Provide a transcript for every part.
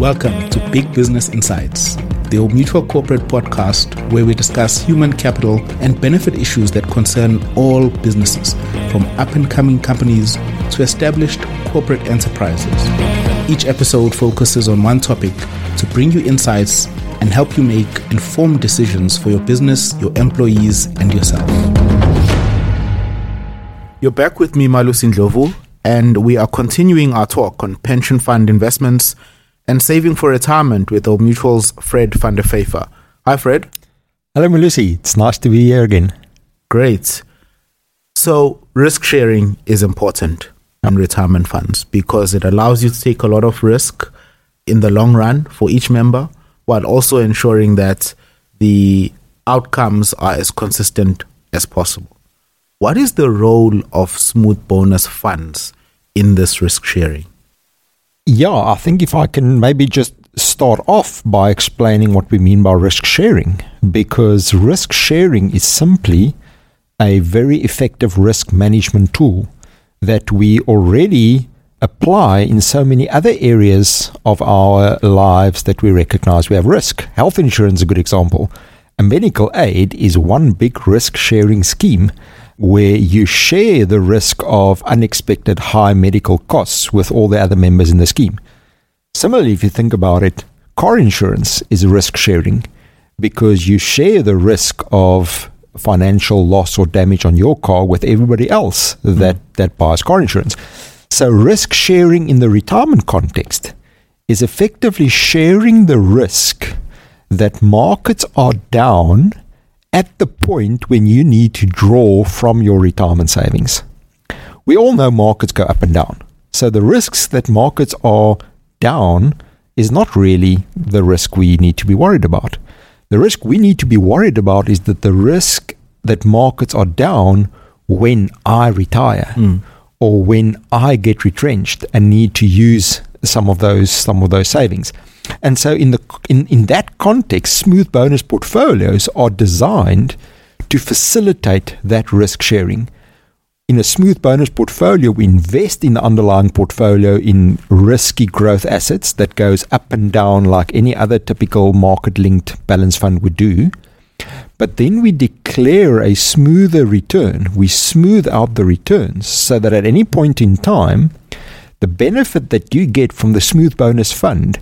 Welcome to Big Business Insights, the Old Mutual Corporate podcast where we discuss human capital and benefit issues that concern all businesses, from up and coming companies to established corporate enterprises. Each episode focuses on one topic to bring you insights and help you make informed decisions for your business, your employees, and yourself. You're back with me, Malusi Ndlovu, and we are continuing our talk on pension fund investments and saving for retirement with Old Mutual's Fred van der Vyver. Hi, Fred. Hello, Malusi. It's nice to be here again. Great. So, risk sharing is important in retirement funds because it allows you to take a lot of risk in the long run for each member while also ensuring that the outcomes are as consistent as possible. What is the role of smooth bonus funds in this risk sharing? Yeah, I think if I can maybe just start off by explaining what we mean by risk sharing, because risk sharing is simply a very effective risk management tool that we already apply in so many other areas of our lives that we recognize we have risk. Health insurance is a good example. A medical aid is one big risk sharing scheme where you share the risk of unexpected high medical costs with all the other members in the scheme. Similarly, if you think about it, car insurance is risk sharing because you share the risk of financial loss or damage on your car with everybody else that, mm. that buys car insurance. So, risk sharing in the retirement context is effectively sharing the risk that markets are down at the point when you need to draw from your retirement savings. We all know markets go up and down. So the risks that markets are down is not really the risk we need to be worried about. The risk we need to be worried about is that the risk that markets are down when I retire mm. or when I get retrenched and need to use some of those some of those savings. And so in the in, in that context, smooth bonus portfolios are designed to facilitate that risk sharing. In a smooth bonus portfolio, we invest in the underlying portfolio in risky growth assets that goes up and down like any other typical market linked balance fund would do. But then we declare a smoother return. We smooth out the returns so that at any point in time, the benefit that you get from the smooth bonus fund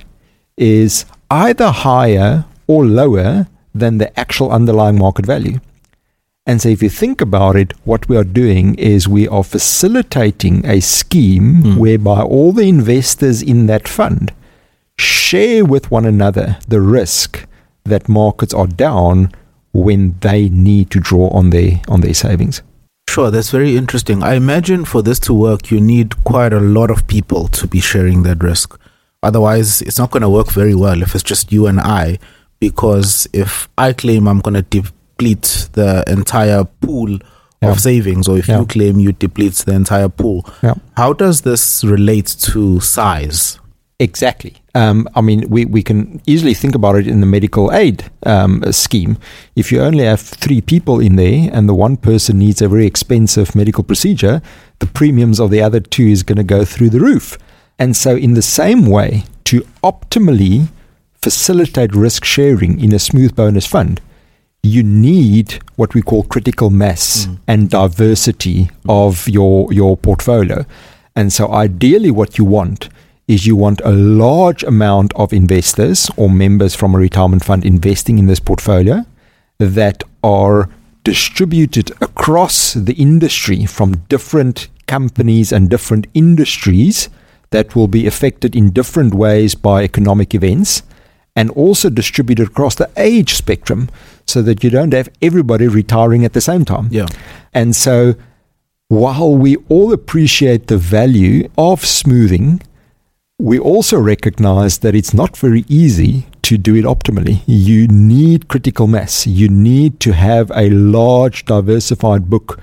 is either higher or lower than the actual underlying market value. And so, if you think about it, what we are doing is we are facilitating a scheme mm. whereby all the investors in that fund share with one another the risk that markets are down when they need to draw on their on their savings. Sure, that's very interesting. I imagine for this to work, you need quite a lot of people to be sharing that risk. Otherwise, it's not going to work very well if it's just you and I. Because if I claim I'm going to deplete the entire pool yeah. of savings, or if yeah. you claim you deplete the entire pool, yeah. how does this relate to size? Exactly. Um, I mean, we, we can easily think about it in the medical aid um, scheme. If you only have three people in there and the one person needs a very expensive medical procedure, the premiums of the other two is going to go through the roof. And so, in the same way, to optimally facilitate risk sharing in a smooth bonus fund, you need what we call critical mass mm. and diversity of your, your portfolio. And so, ideally, what you want is you want a large amount of investors or members from a retirement fund investing in this portfolio that are distributed across the industry from different companies and different industries that will be affected in different ways by economic events and also distributed across the age spectrum so that you don't have everybody retiring at the same time. Yeah. And so while we all appreciate the value of smoothing, we also recognize that it's not very easy to do it optimally. You need critical mass. You need to have a large diversified book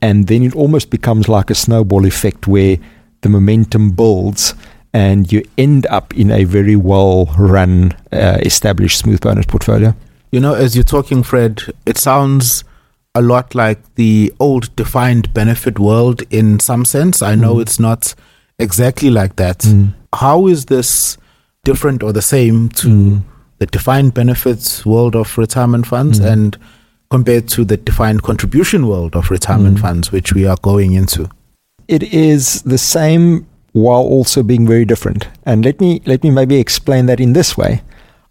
and then it almost becomes like a snowball effect where the momentum builds and you end up in a very well run, uh, established smooth bonus portfolio. You know, as you're talking, Fred, it sounds a lot like the old defined benefit world in some sense. I know mm. it's not exactly like that. Mm. How is this different or the same to Mm. the defined benefits world of retirement funds Mm. and compared to the defined contribution world of retirement Mm. funds, which we are going into? It is the same while also being very different. And let me let me maybe explain that in this way.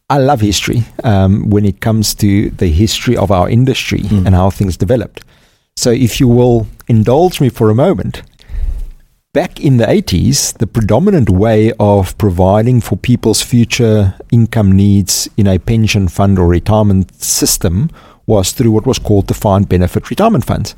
I love history um, when it comes to the history of our industry Mm. and how things developed. So, if you will indulge me for a moment, back in the 80s, the predominant way of providing for people's future income needs in a pension fund or retirement system was through what was called defined benefit retirement funds.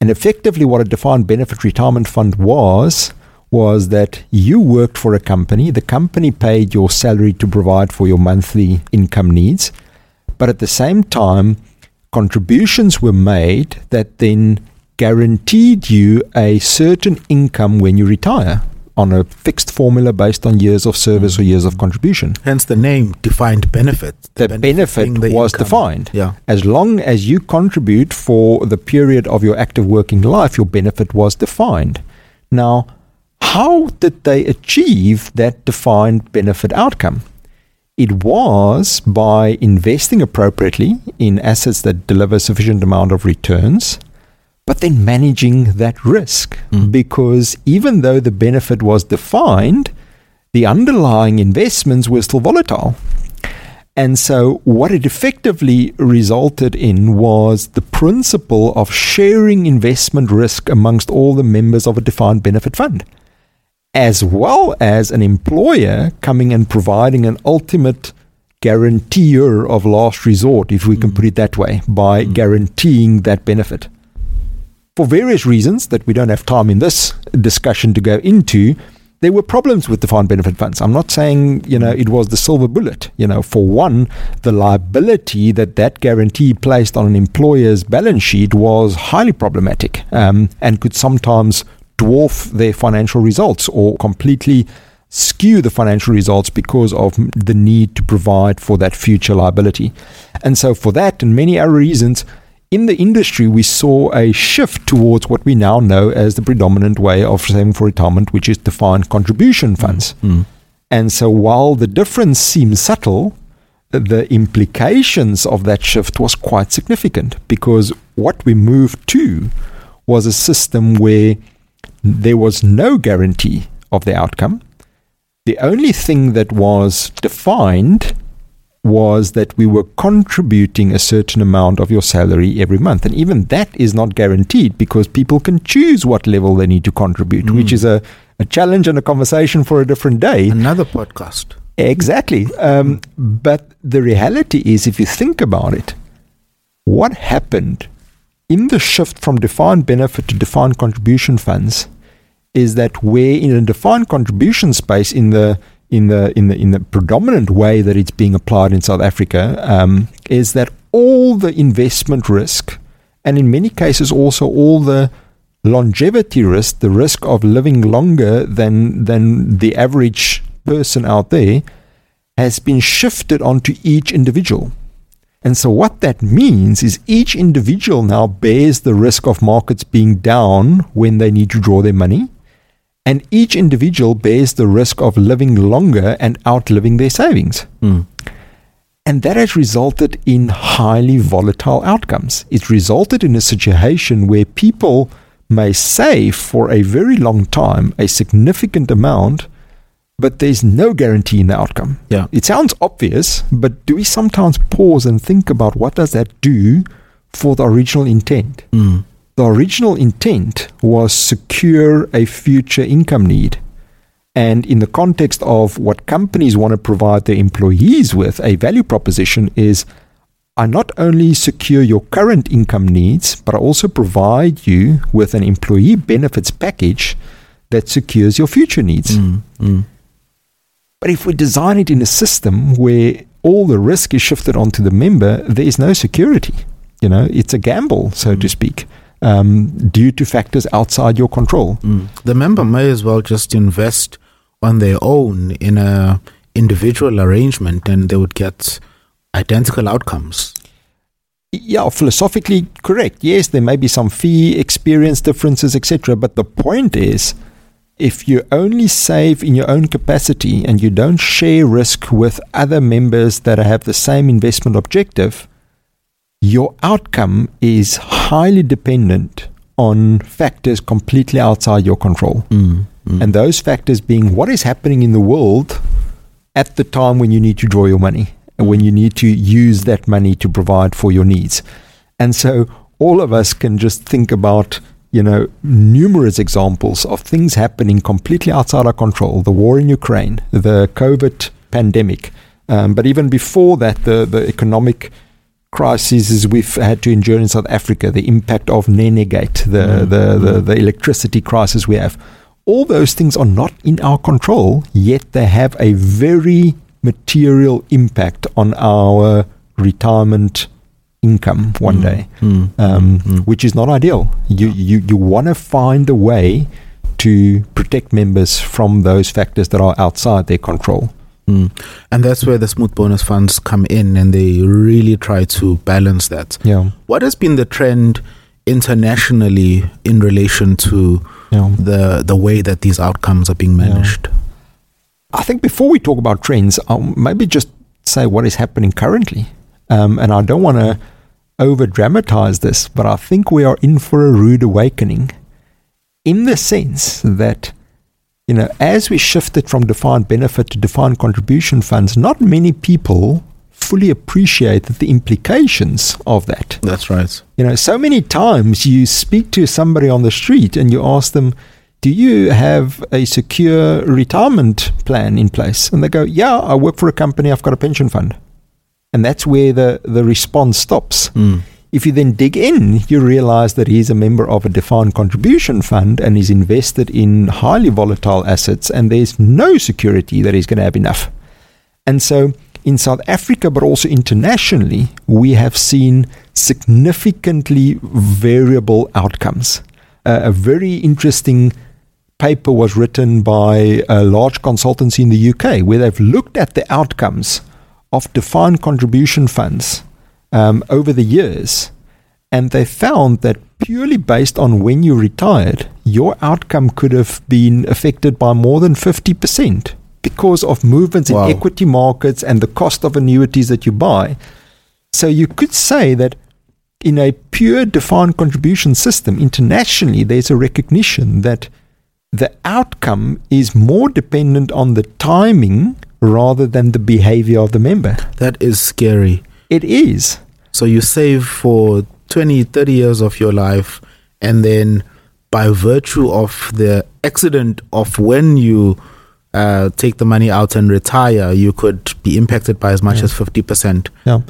And effectively, what a defined benefit retirement fund was, was that you worked for a company, the company paid your salary to provide for your monthly income needs, but at the same time, contributions were made that then guaranteed you a certain income when you retire on a fixed formula based on years of service or mm. years of contribution. Hence the name defined benefit. The benefit benefit the was income. defined. Yeah. As long as you contribute for the period of your active working life, your benefit was defined. Now, how did they achieve that defined benefit outcome? It was by investing appropriately in assets that deliver sufficient amount of returns, but then managing that risk. Mm. Because even though the benefit was defined, the underlying investments were still volatile. And so, what it effectively resulted in was the principle of sharing investment risk amongst all the members of a defined benefit fund, as well as an employer coming and providing an ultimate guaranteer of last resort, if we can Mm. put it that way, by Mm. guaranteeing that benefit. For various reasons that we don't have time in this discussion to go into, there were problems with defined benefit funds. I'm not saying, you know, it was the silver bullet. You know, for one, the liability that that guarantee placed on an employer's balance sheet was highly problematic um, and could sometimes dwarf their financial results or completely skew the financial results because of the need to provide for that future liability. And so, for that and many other reasons, in the industry, we saw a shift towards what we now know as the predominant way of saving for retirement, which is defined contribution funds. Mm. And so, while the difference seems subtle, the implications of that shift was quite significant because what we moved to was a system where there was no guarantee of the outcome. The only thing that was defined was that we were contributing a certain amount of your salary every month. And even that is not guaranteed because people can choose what level they need to contribute, Mm. which is a, a challenge and a conversation for a different day. Another podcast. Exactly. Um, but the reality is, if you think about it, what happened in the shift from defined benefit to defined contribution funds is that where in a defined contribution space in the in the in the in the predominant way that it's being applied in South Africa um, is that all the investment risk and in many cases also all the longevity risk, the risk of living longer than than the average person out there, has been shifted onto each individual. And so what that means is each individual now bears the risk of markets being down when they need to draw their money. And each individual bears the risk of living longer and outliving their savings. Mm. And that has resulted in highly volatile outcomes. It resulted in a situation where people may save for a very long time a significant amount, but there's no guarantee in the outcome. Yeah. It sounds obvious, but do we sometimes pause and think about what does that do for the original intent? Mm. The original intent was secure a future income need. And in the context of what companies want to provide their employees with, a value proposition is I not only secure your current income needs, but I also provide you with an employee benefits package that secures your future needs. Mm. Mm. But if we design it in a system where all the risk is shifted onto the member, there is no security. You know, it's a gamble, so to Mm. speak, um, due to factors outside your control. Mm. The member may as well just invest on their own in a individual arrangement, and they would get identical outcomes. Yeah, philosophically correct. Yes, there may be some fee experience differences, etc. But the point is, if you only save in your own capacity and you don't share risk with other members that have the same investment objective, your outcome is highly dependent on factors completely outside your control. Mm, mm. And those factors being what is happening in the world at the time when you need to draw your money and when you need to use that money to provide for your needs. And so all of us can just think about you know, numerous examples of things happening completely outside our control. The war in Ukraine, the COVID pandemic, um, but even before that, the, the economic crises we've had to endure in South Africa, the impact of Nenegate, the, mm. the, the, the electricity crisis we have. All those things are not in our control, yet they have a very material impact on our retirement income one mm, day, mm, um, mm, which is not ideal. You you you want to find a way to protect members from those factors that are outside their control. Mm. And that's where the smooth bonus funds come in, and they really try to balance that. Yeah. What has been the trend internationally in relation to yeah. the the way that these outcomes are being managed? Yeah. I think before we talk about trends, I'll maybe just say what is happening currently. Um, and I don't want to over dramatize this, but I think we are in for a rude awakening in the sense that, you know, as we shifted from defined benefit to defined contribution funds, not many people fully appreciated the implications of that. That's right. You know, so many times you speak to somebody on the street and you ask them, do you have a secure retirement plan in place? And they go, yeah, I work for a company, I've got a pension fund. And that's where the, the response stops. Mm. If you then dig in, you realize that he's a member of a defined contribution fund and is invested in highly volatile assets, and there's no security that he's going to have enough. And so, in South Africa, but also internationally, we have seen significantly variable outcomes. Uh, a very interesting paper was written by a large consultancy in the UK where they've looked at the outcomes of defined contribution funds um, over the years, and they found that purely based on when you retired, your outcome could have been affected by more than 50% because of movements wow. in equity markets and the cost of annuities that you buy. So you could say that in a pure defined contribution system internationally, there's a recognition that the outcome is more dependent on the timing rather than the behavior of the member. That is scary. It is. So you save for 20, 30 years of your life, and then by virtue of the accident of when you uh, take the money out and retire, you could be impacted by as much yeah. as 50%. Yeah.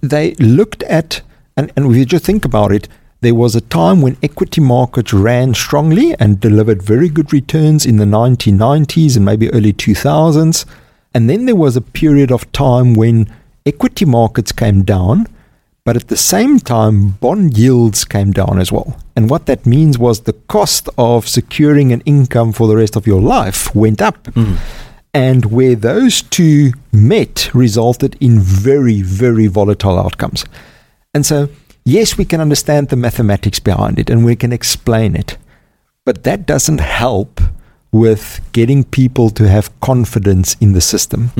They looked at, and, and if you just think about it, there was a time when equity markets ran strongly and delivered very good returns in the 1990s and maybe early 2000s. And then there was a period of time when equity markets came down, but at the same time, bond yields came down as well. And what that means was the cost of securing an income for the rest of your life went up. Mm. And where those two met resulted in very, very volatile outcomes. And so, yes, we can understand the mathematics behind it and we can explain it, but that doesn't help with getting people to have confidence in the system.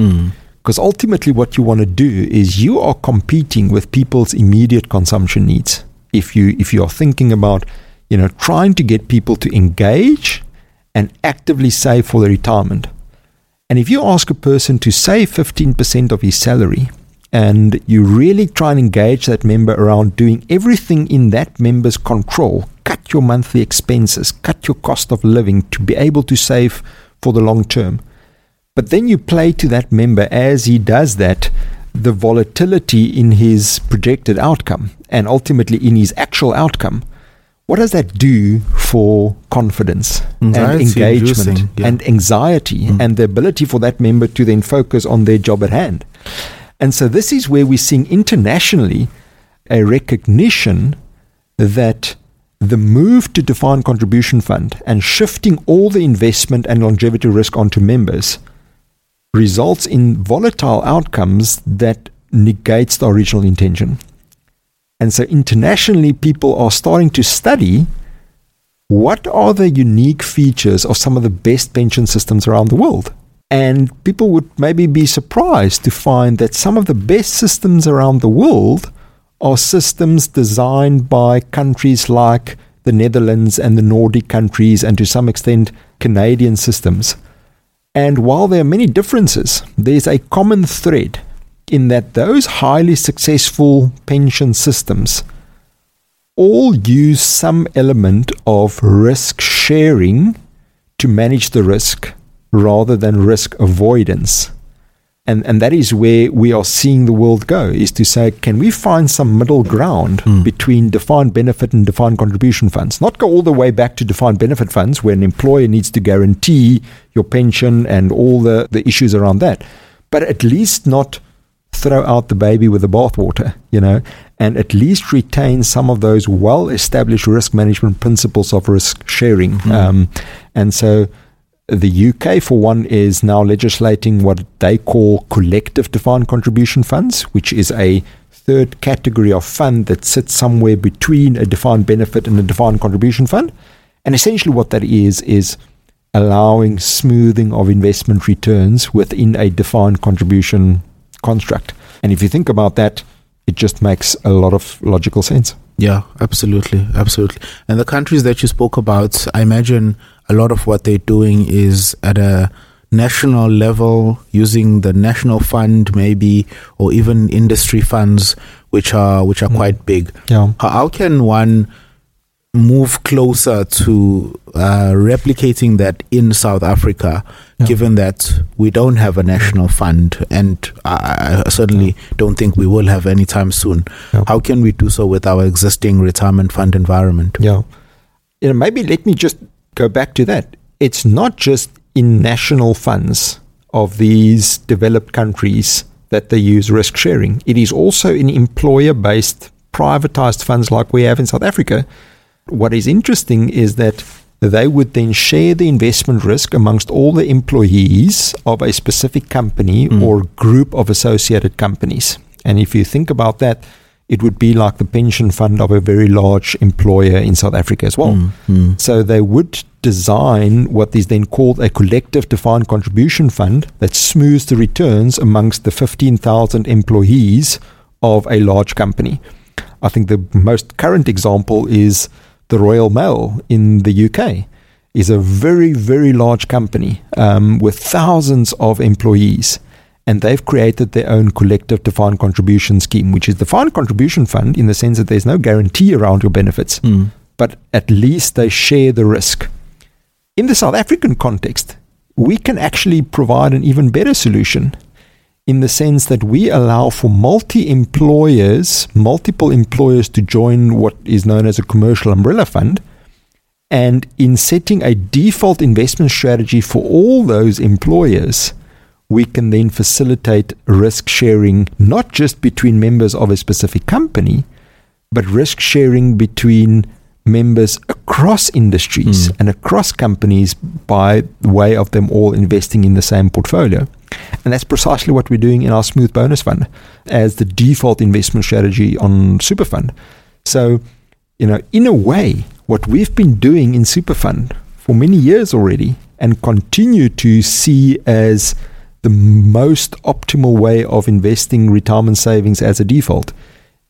Because ultimately, what you want to do is you are competing with people's immediate consumption needs. If you if you are thinking about, you know, trying to get people to engage and actively save for their retirement, and if you ask a person to save fifteen percent of his salary, and you really try and engage that member around doing everything in that member's control cut your monthly expenses, cut your cost of living to be able to save for the long term. But then you play to that member as he does that the volatility in his projected outcome and ultimately in his actual outcome. What does that do for confidence anxiety and engagement yeah. and anxiety mm. and the ability for that member to then focus on their job at hand? And so this is where we're seeing internationally a recognition that the move to defined contribution fund and shifting all the investment and longevity risk onto members results in volatile outcomes that negates the original intention. And so internationally people are starting to study what are the unique features of some of the best pension systems around the world? And people would maybe be surprised to find that some of the best systems around the world are systems designed by countries like the Netherlands and the Nordic countries, and to some extent, Canadian systems. And while there are many differences, there's a common thread in that those highly successful pension systems all use some element of risk sharing to manage the risk rather than risk avoidance. And, and that is where we are seeing the world go is to say, can we find some middle ground mm. between defined benefit and defined contribution funds? Not go all the way back to defined benefit funds where an employer needs to guarantee your pension and all the, the issues around that, but at least not throw out the baby with the bathwater, you know, and at least retain some of those well established risk management principles of risk sharing. Mm. Um, and so the UK, for one, is now legislating what they call collective defined contribution funds, which is a third category of fund that sits somewhere between a defined benefit and a defined contribution fund. And essentially, what that is, is allowing smoothing of investment returns within a defined contribution construct. And if you think about that, it just makes a lot of logical sense. Yeah, absolutely. Absolutely. And the countries that you spoke about, I imagine a lot of what they're doing is at a national level using the national fund maybe or even industry funds which are which are mm. quite big yeah. how, can one move closer to uh, replicating that in South Africa yeah. given that we don't have a national fund and I, I certainly yeah. don't think we will have anytime soon how can we do so with our existing retirement fund environment yeah you know maybe let me just go back to that. It's not just in national funds of these developed countries that they use risk sharing. It is also in employer based privatized funds like we have in South Africa. What is interesting is that they would then share the investment risk amongst all the employees of a specific company mm. or group of associated companies. And if you think about that, it would be like the pension fund of a very large employer in South Africa as well. Mm, mm. So they would design what is then called a collective defined contribution fund that smooths the returns amongst the 15,000 employees of a large company. I think the most current example is the Royal Mail in the UK is a very, very large company um, with thousands of employees and they've created their own collective defined contribution scheme, which is the defined contribution fund in the sense that there's no guarantee around your benefits, mm. but at least they share the risk. In the South African context, we can actually provide an even better solution in the sense that we allow for multi employers, multiple employers to join what is known as a commercial umbrella fund. And in setting a default investment strategy for all those employers, we can then facilitate risk sharing not just between members of a specific company, but risk sharing between members across industries mm. and across companies by way of them all investing in the same portfolio. And that's precisely what we're doing in our Smooth Bonus Fund as the default investment strategy on Super Fund. So, you know, in a way, what we've been doing in Super Fund for many years already and continue to see as the most optimal way of investing retirement savings as a default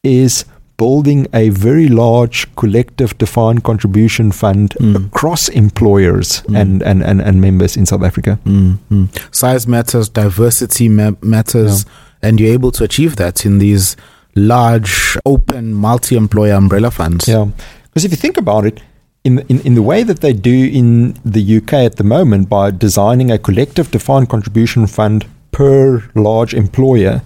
is building a very large collective defined contribution fund mm. across employers mm. and, and, and, and members in South Africa. Mm. Size matters, diversity ma- matters, yeah. and you're able to achieve that in these large, open, multi employer umbrella funds. Yeah. Because if you think about it, in, in, in the way that they do in the UK at the moment by designing a collective defined contribution fund per large employer,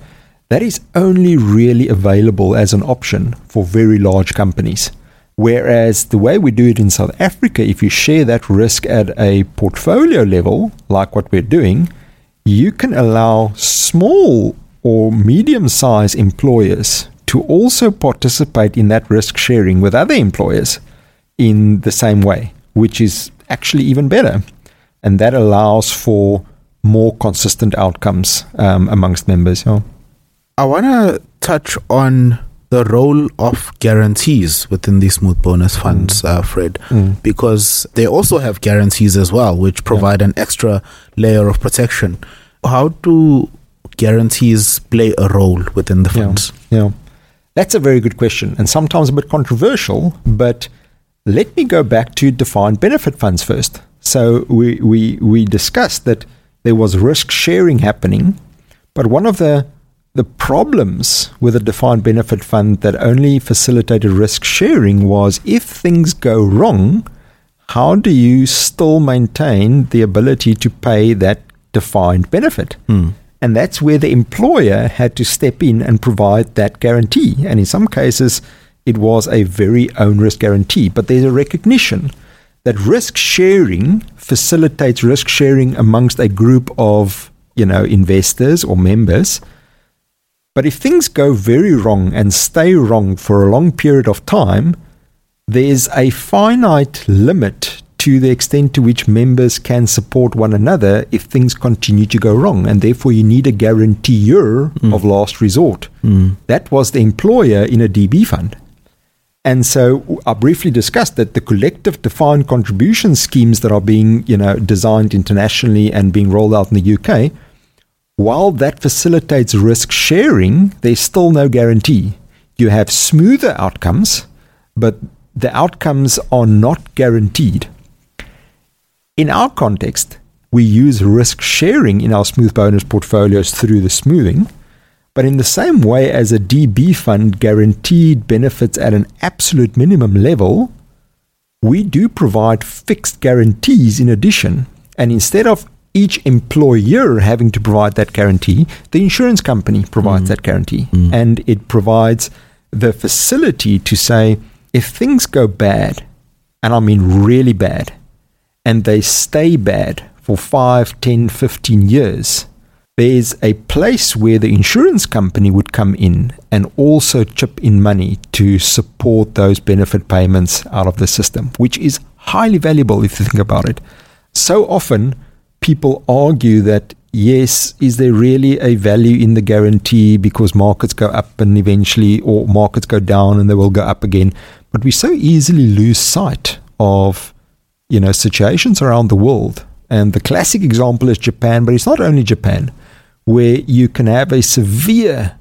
that is only really available as an option for very large companies. Whereas the way we do it in South Africa, if you share that risk at a portfolio level, like what we're doing, you can allow small or medium sized employers to also participate in that risk sharing with other employers in the same way, which is actually even better. And that allows for more consistent outcomes um, amongst members. I want to touch on the role of guarantees within these smooth bonus funds, mm. uh, Fred, mm. because they also have guarantees as well, which provide yeah. an extra layer of protection. How do guarantees play a role within the funds? Yeah. yeah. That's a very good question and sometimes a bit controversial, but let me go back to defined benefit funds first. So we, we, we discussed that there was risk sharing happening, but one of the the problems with a defined benefit fund that only facilitated risk sharing was if things go wrong, how do you still maintain the ability to pay that defined benefit? Mm. And that's where the employer had to step in and provide that guarantee. And in some cases, it was a very onerous guarantee. But there's a recognition that risk sharing facilitates risk sharing amongst a group of you know investors or members but if things go very wrong and stay wrong for a long period of time, there's a finite limit to the extent to which members can support one another if things continue to go wrong. And therefore, you need a guarantor mm. of last resort. Mm. That was the employer in a DB fund. And so I briefly discussed that the collective defined contribution schemes that are being, you know, designed internationally and being rolled out in the UK while that facilitates risk sharing, there's still no guarantee. You have smoother outcomes, but the outcomes are not guaranteed. In our context, we use risk sharing in our smooth bonus portfolios through the smoothing. But in the same way as a DB fund guaranteed benefits at an absolute minimum level, we do provide fixed guarantees in addition. And instead of each employer having to provide that guarantee, the insurance company provides mm. that guarantee. Mm. And it provides the facility to say, if things go bad, and I mean really bad, and they stay bad for 5, 10, 15 years, there's a place where the insurance company would come in and also chip in money to support those benefit payments out of the system, which is highly valuable if you think about it. So often, people argue that yes, is there really a value in the guarantee because markets go up and eventually, or markets go down and they will go up again? But we so easily lose sight of, you know, situations around the world. And the classic example is Japan, but it's not only Japan, where you can have a severe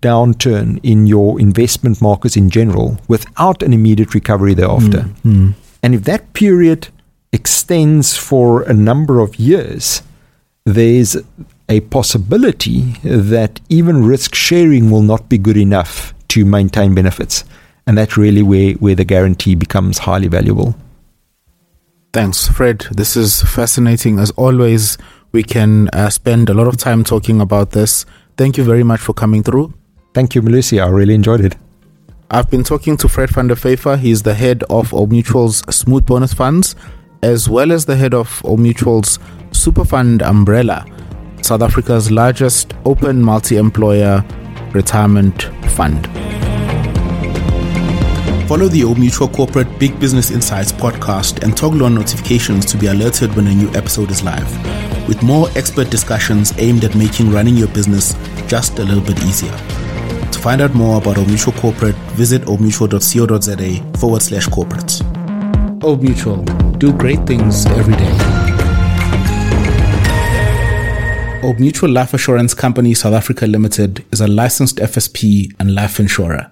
downturn in your investment markets in general without an immediate recovery thereafter. Mm, mm. And if that period extends for a number of years, there's a possibility that even risk sharing will not be good enough to maintain benefits. And that's really where, where the guarantee becomes highly valuable. Thanks, Fred. This is fascinating. As always, we can uh, spend a lot of time talking about this. Thank you very much for coming through. Thank you, Malusi. I really enjoyed it. I've been talking to Fred van der Vyver. He's the head of Old Mutual's Smooth Bonus Funds as well as the head of Old Mutual's Superfund Umbrella, South Africa's largest open multi employer retirement fund. Follow the Old Mutual Corporate Big Business Insights podcast and toggle on notifications to be alerted when a new episode is live, with more expert discussions aimed at making running your business just a little bit easier. To find out more about Old Mutual Corporate, visit oldmutual.co.za forward slash corporate. Old Mutual. Do great things every day. Old Mutual Life Assurance Company South Africa Limited is a licensed FSP and life insurer.